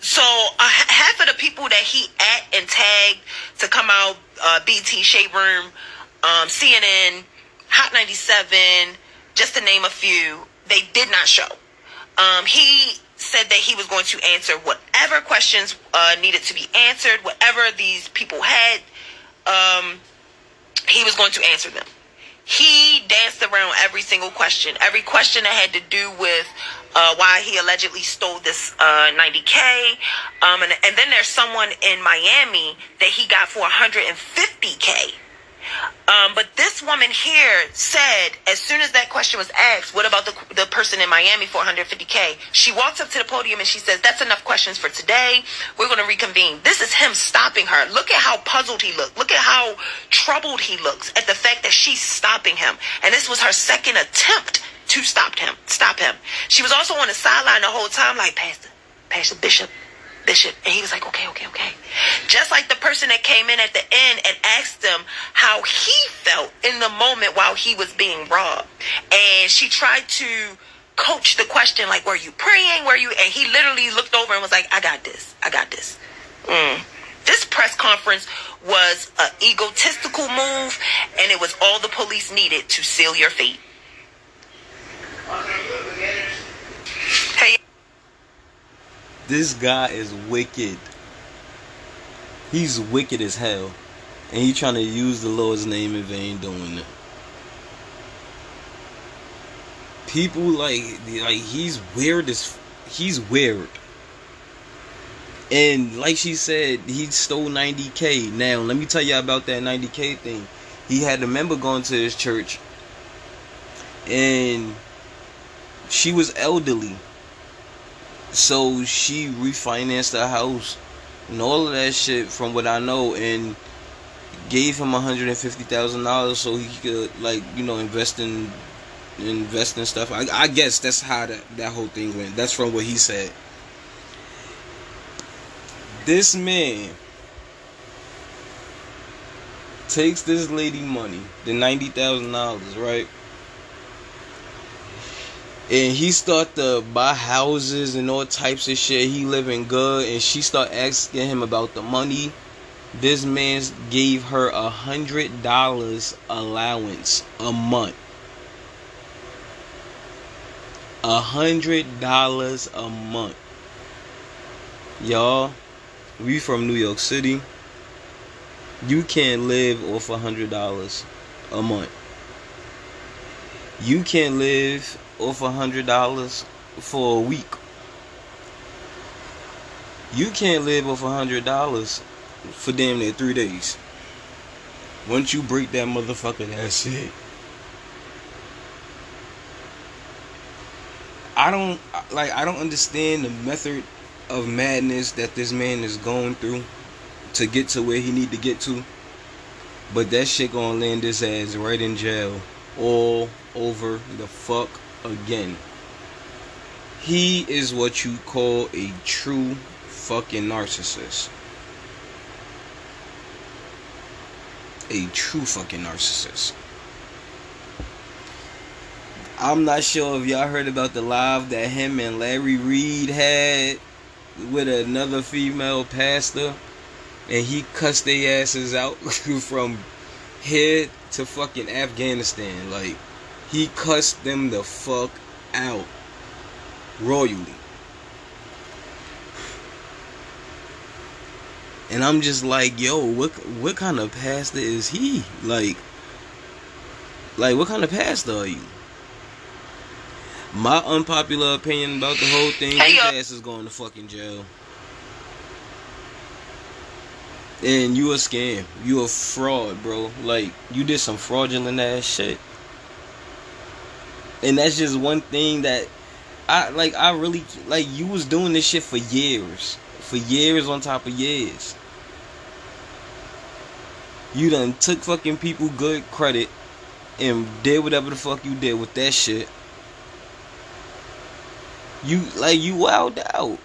so uh, half of the people that he at and tagged to come out, uh, BT Shade Room, um, CNN, Hot 97, just to name a few, they did not show. Um, he said that he was going to answer whatever questions uh, needed to be answered, whatever these people had, um, he was going to answer them. He danced around every single question, every question that had to do with uh, why he allegedly stole this uh, 90k, um, and, and then there's someone in Miami that he got for 150k. Um, but this woman here said, as soon as that question was asked, what about the, the person in Miami for 150K? She walks up to the podium and she says, that's enough questions for today. We're going to reconvene. This is him stopping her. Look at how puzzled he looked. Look at how troubled he looks at the fact that she's stopping him. And this was her second attempt to stop him. Stop him. She was also on the sideline the whole time like, Pastor, Pastor Bishop, Bishop. And he was like, okay, okay, okay. Just like the person that came in at the end and asked him how he felt in the moment while he was being robbed. And she tried to coach the question, like, were you praying? Were you? And he literally looked over and was like, I got this. I got this. Mm. This press conference was an egotistical move, and it was all the police needed to seal your fate. Hey. This guy is wicked. He's wicked as hell. And he trying to use the Lord's name in vain doing it. People like like he's weird as he's weird. And like she said, he stole 90k. Now, let me tell you about that 90k thing. He had a member going to his church, and she was elderly. So she refinanced the house and all of that shit from what I know and gave him $150,000 so he could like, you know, invest in invest in stuff. I, I guess that's how that, that whole thing went. That's from what he said. This man takes this lady money, the ninety thousand dollars, right? And he start to buy houses and all types of shit. He living good, and she start asking him about the money. This man gave her a hundred dollars allowance a month. A hundred dollars a month. Y'all, we from New York City. You can't live off a hundred dollars a month. You can't live off a hundred dollars for a week. You can't live off a hundred dollars for damn near three days. Once you break that motherfucker, that's it. I don't like I don't understand the method of madness that this man is going through to get to where he need to get to. But that shit gonna land his ass right in jail all over the fuck again. He is what you call a true fucking narcissist. A true fucking narcissist. I'm not sure if y'all heard about the live that him and Larry Reid had with another female pastor, and he cussed their asses out from here to fucking Afghanistan. Like, he cussed them the fuck out royally. And I'm just like, yo, what what kind of pastor is he? Like, like what kind of pastor are you? My unpopular opinion about the whole thing, his ass is going to fucking jail. And you a scam. You a fraud, bro. Like, you did some fraudulent ass shit. And that's just one thing that I like I really like you was doing this shit for years. For years on top of years. You done took fucking people good credit and did whatever the fuck you did with that shit you like you wowed out.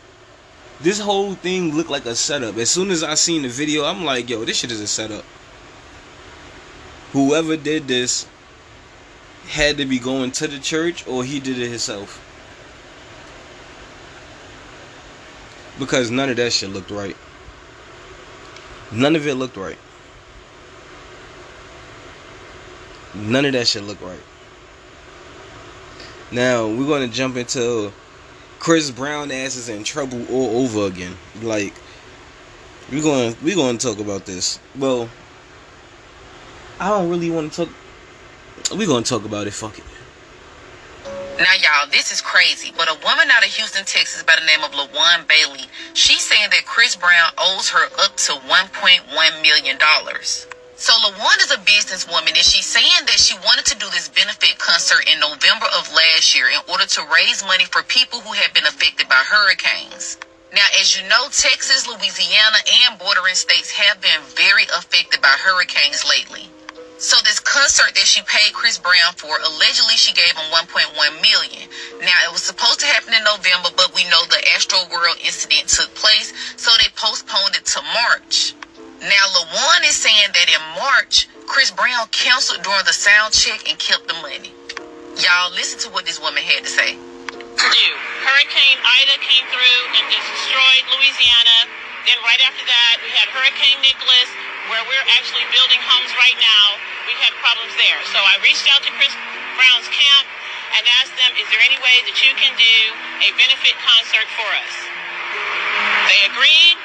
This whole thing looked like a setup. As soon as I seen the video, I'm like, yo, this shit is a setup. Whoever did this had to be going to the church or he did it himself. Because none of that shit looked right. None of it looked right. None of that shit looked right. Now we're gonna jump into Chris Brown ass is in trouble all over again. Like we're going we're going to talk about this. Well, I don't really want to talk. We're going to talk about it. Fuck it. Now, y'all, this is crazy, but a woman out of Houston, Texas, by the name of LaJuan Bailey, she's saying that Chris Brown owes her up to $1.1 million. So LaJuan is a businesswoman, and she's saying that she wanted to do this benefit concert in November of last year in order to raise money for people who have been affected by hurricanes. Now, as you know, Texas, Louisiana, and bordering states have been very affected by hurricanes lately. So this concert that she paid Chris Brown for, allegedly she gave him 1.1 million. Now it was supposed to happen in November, but we know the Astro World incident took place, so they postponed it to March. Now, LaJuan is saying that in March, Chris Brown canceled during the sound check and kept the money. Y'all, listen to what this woman had to say. Hurricane Ida came through and just destroyed Louisiana. Then right after that, we had Hurricane Nicholas, where we're actually building homes right now. We had problems there. So I reached out to Chris Brown's camp and asked them, is there any way that you can do a benefit concert for us? They agreed.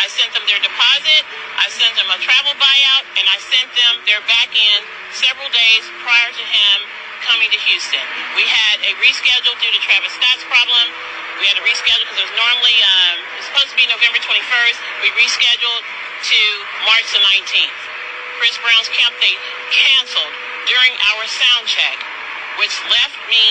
I sent them their deposit, I sent them a travel buyout, and I sent them their back end several days prior to him coming to Houston. We had a reschedule due to Travis Scott's problem. We had to reschedule because it was normally um, supposed to be November 21st. We rescheduled to March the 19th. Chris Brown's camp date canceled during our sound check, which left me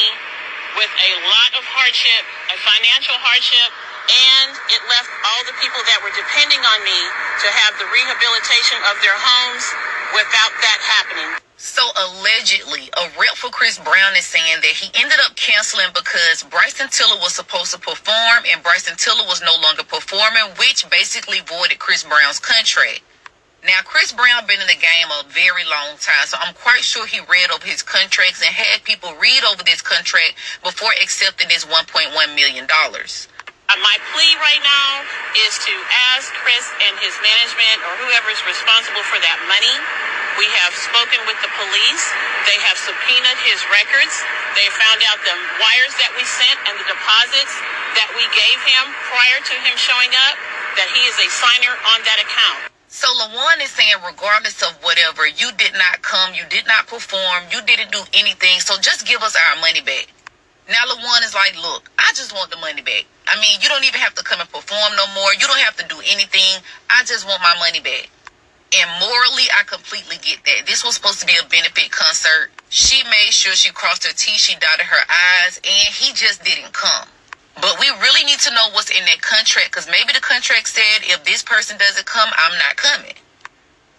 with a lot of hardship, a financial hardship, and it left all the people that were depending on me to have the rehabilitation of their homes without that happening. So allegedly, a rep for Chris Brown is saying that he ended up canceling because Bryson Tiller was supposed to perform and Bryson Tiller was no longer performing, which basically voided Chris Brown's contract. Now, Chris Brown been in the game a very long time, so I'm quite sure he read over his contracts and had people read over this contract before accepting this $1.1 million. Uh, my plea right now is to ask Chris and his management or whoever is responsible for that money. We have spoken with the police. They have subpoenaed his records. They found out the wires that we sent and the deposits that we gave him prior to him showing up, that he is a signer on that account. So Lawan is saying, regardless of whatever, you did not come, you did not perform, you didn't do anything, so just give us our money back. Now Lawan is like, look, I just want the money back. I mean, you don't even have to come and perform no more. You don't have to do anything. I just want my money back. And morally, I completely get that. This was supposed to be a benefit concert. She made sure she crossed her T, she dotted her I's, and he just didn't come. But we really need to know what's in that contract because maybe the contract said if this person doesn't come, I'm not coming.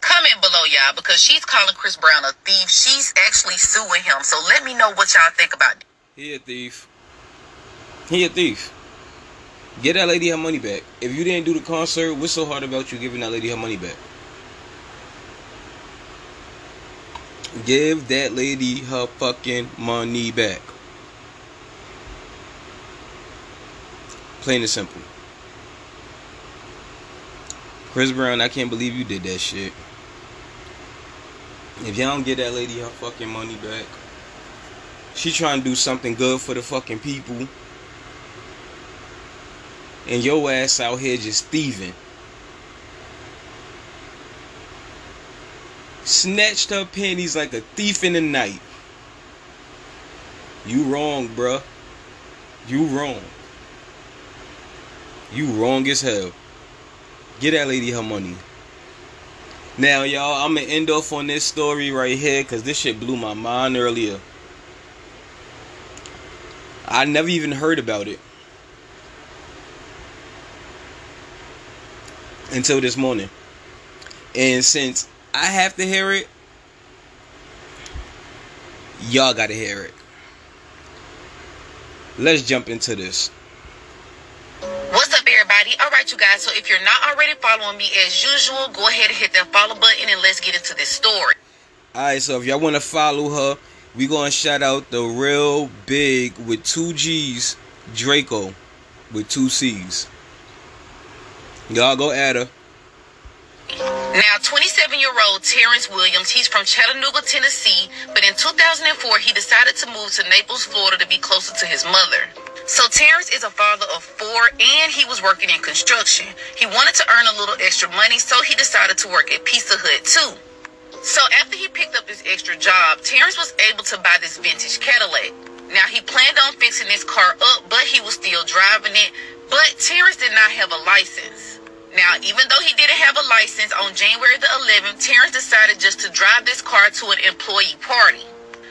Comment below, y'all, because she's calling Chris Brown a thief. She's actually suing him. So let me know what y'all think about it. He a thief. He a thief. Get that lady her money back. If you didn't do the concert, what's so hard about you giving that lady her money back? Give that lady her fucking money back. Plain and simple. Chris Brown, I can't believe you did that shit. If y'all don't get that lady her fucking money back, she trying to do something good for the fucking people. And your ass out here just thieving. Snatched her panties like a thief in the night. You wrong, bruh. You wrong. You wrong as hell. Get that lady her money. Now, y'all, I'm gonna end off on this story right here because this shit blew my mind earlier. I never even heard about it until this morning. And since I have to hear it, y'all gotta hear it. Let's jump into this. What's up, everybody? All right, you guys. So if you're not already following me as usual, go ahead and hit that follow button and let's get into this story. All right, so if y'all want to follow her, we gonna shout out the real big with two G's Draco with two C's. Y'all go at her. Now, 27 year old Terrence Williams, he's from Chattanooga, Tennessee, but in 2004 he decided to move to Naples, Florida to be closer to his mother. So, Terrence is a father of four and he was working in construction. He wanted to earn a little extra money, so he decided to work at Pizza Hut too. So after he picked up this extra job, Terrence was able to buy this vintage Cadillac. Now he planned on fixing this car up, but he was still driving it. But Terrence did not have a license. Now, even though he didn't have a license, on January the 11th, Terrence decided just to drive this car to an employee party.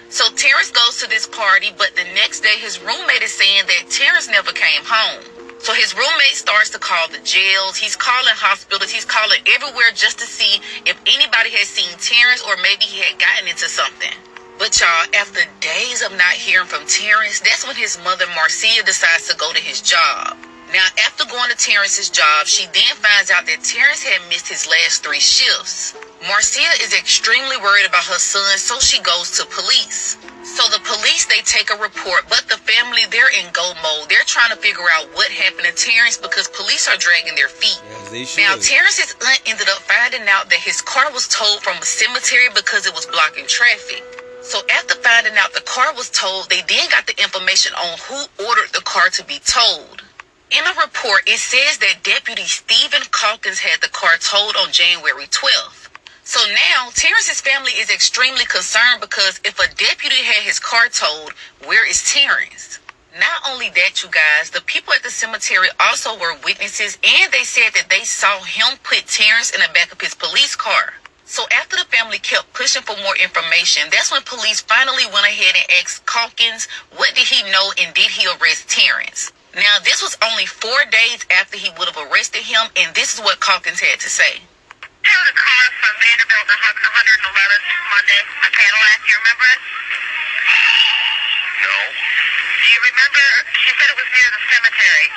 So Terrence goes to this party, but the next day his roommate is saying that Terrence never came home. So his roommate starts to call the jails. He's calling hospitals. He's calling everywhere just to see if anybody has seen Terrence or maybe he had gotten into something. But y'all, after days of not hearing from Terrence, that's when his mother Marcia decides to go to his job. Now, after going to Terrence's job, she then finds out that Terrence had missed his last three shifts. Marcia is extremely worried about her son, so she goes to police. So the police they take a report, but the family they're in go mode. They're trying to figure out what happened to Terrence because police are dragging their feet. Yes, now Terrence's aunt uh, ended up finding out that his car was towed from a cemetery because it was blocking traffic. So after finding out the car was towed, they then got the information on who ordered the car to be towed. In a report, it says that Deputy Stephen Calkins had the car towed on January 12th. So now Terrence's family is extremely concerned because if a deputy had his car towed, where is Terrence? Not only that, you guys, the people at the cemetery also were witnesses and they said that they saw him put Terrence in the back of his police car. So after the family kept pushing for more information, that's when police finally went ahead and asked Calkins what did he know and did he arrest Terrence. Now this was only four days after he would have arrested him, and this is what Calkins had to say. There was a car from Vanderbilt to 111th Monday, a Cadillac. You remember it? No. Do you remember? She said it was near the cemetery.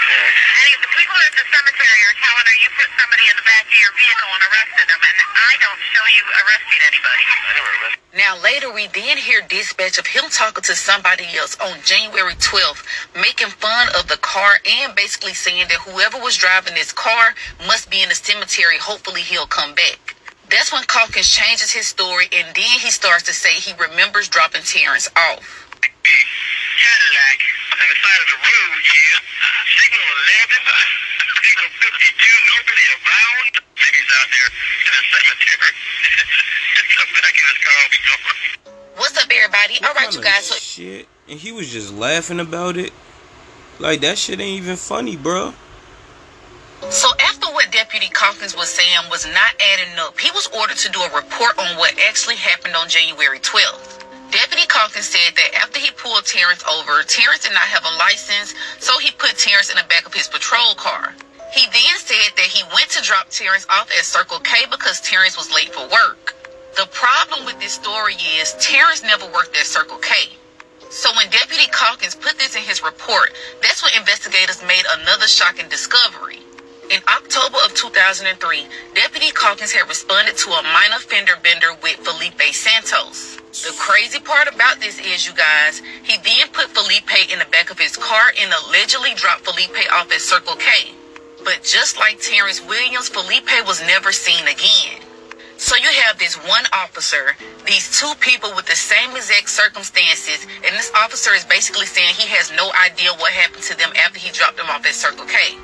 Cemetery. Any the people at the cemetery are telling her you put somebody in the back of your vehicle and arrested them, and I don't show you arresting anybody. I never. Now later we then hear dispatch of him talking to somebody else on January 12th, making fun of the car and basically saying that whoever was driving this car must be in the cemetery. Hopefully he'll come back. That's when Calkins changes his story and then he starts to say he remembers dropping Terrence off. Cadillac on the side of the road, yeah. Signal 11, signal 52, nobody around. Maybe he's out there in the cemetery. Come back in his car, I'll be gone. What's up everybody? All right, you guys. So shit, and he was just laughing about it. Like that shit ain't even funny, bro. So after what Deputy Calkins was saying was not adding up, he was ordered to do a report on what actually happened on January 12th. Deputy Calkins said that after he pulled Terrence over, Terrence did not have a license, so he put Terrence in the back of his patrol car. He then said that he went to drop Terrence off at Circle K because Terrence was late for work. The problem with this story is Terrence never worked at Circle K. So when Deputy Calkins put this in his report, that's when investigators made another shocking discovery. In October of 2003, Deputy Calkins had responded to a minor fender bender with Felipe Santos. The crazy part about this is, you guys, he then put Felipe in the back of his car and allegedly dropped Felipe off at Circle K. But just like Terrence Williams, Felipe was never seen again. So you have this one officer, these two people with the same exact circumstances, and this officer is basically saying he has no idea what happened to them after he dropped them off at Circle K.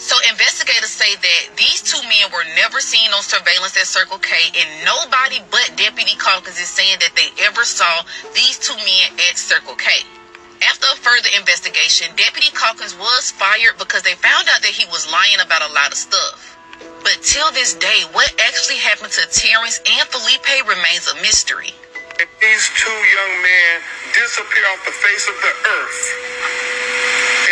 So investigators say that these two men were never seen on surveillance at Circle K, and nobody but Deputy Calkins is saying that they ever saw these two men at Circle K. After a further investigation, Deputy Calkins was fired because they found out that he was lying about a lot of stuff. But till this day, what actually happened to Terrence and Felipe remains a mystery. These two young men disappear off the face of the earth.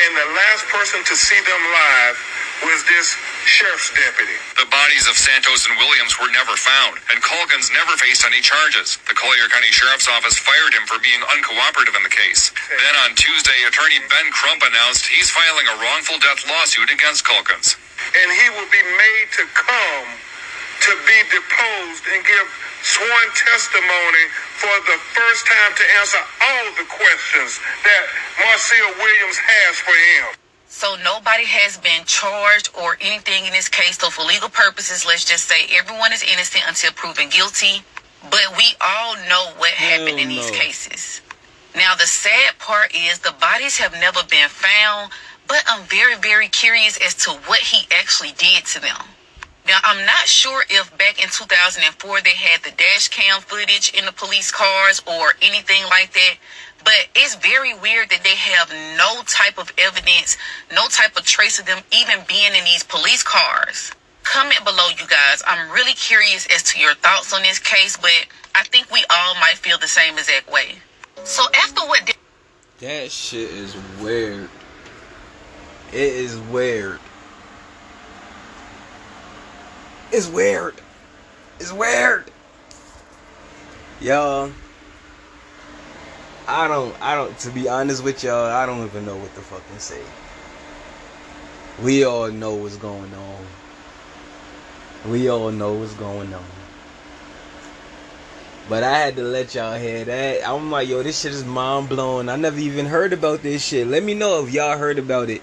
And the last person to see them live was this sheriff's deputy. The bodies of Santos and Williams were never found, and Calkins never faced any charges. The Collier County Sheriff's Office fired him for being uncooperative in the case. Then on Tuesday, attorney Ben Crump announced he's filing a wrongful death lawsuit against Calkins. And he will be made to come to be deposed and give sworn testimony for the first time to answer all the questions that Marcia Williams has for him. So nobody has been charged or anything in this case. So for legal purposes, let's just say everyone is innocent until proven guilty. But we all know what happened in these no. cases. Now the sad part is the bodies have never been found, but I'm very, very curious as to what he actually did to them. Now I'm not sure if back in 2004 they had the dash cam footage in the police cars or anything like that. But it's very weird that they have no type of evidence, no type of trace of them even being in these police cars. Comment below, you guys. I'm really curious as to your thoughts on this case, but I think we all might feel the same exact way. So after what De- That shit is weird. It is weird. It's weird. It's weird. Y'all. I don't I don't to be honest with y'all, I don't even know what to fucking say. We all know what's going on. We all know what's going on. But I had to let y'all hear that. I'm like, yo, this shit is mind blowing. I never even heard about this shit. Let me know if y'all heard about it.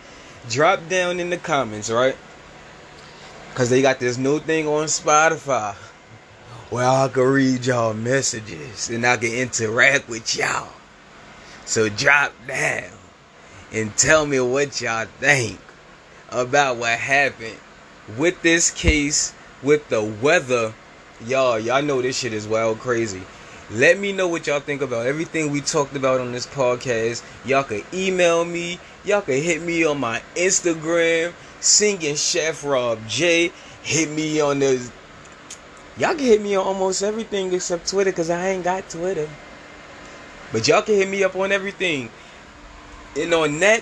Drop down in the comments, right? Cause they got this new thing on Spotify. Where I can read y'all messages and I can interact with y'all. So drop down and tell me what y'all think about what happened with this case, with the weather. Y'all, y'all know this shit is wild crazy. Let me know what y'all think about everything we talked about on this podcast. Y'all can email me. Y'all can hit me on my Instagram, singing Chef Rob J. Hit me on the. Y'all can hit me on almost everything except Twitter because I ain't got Twitter. But y'all can hit me up on everything. And on that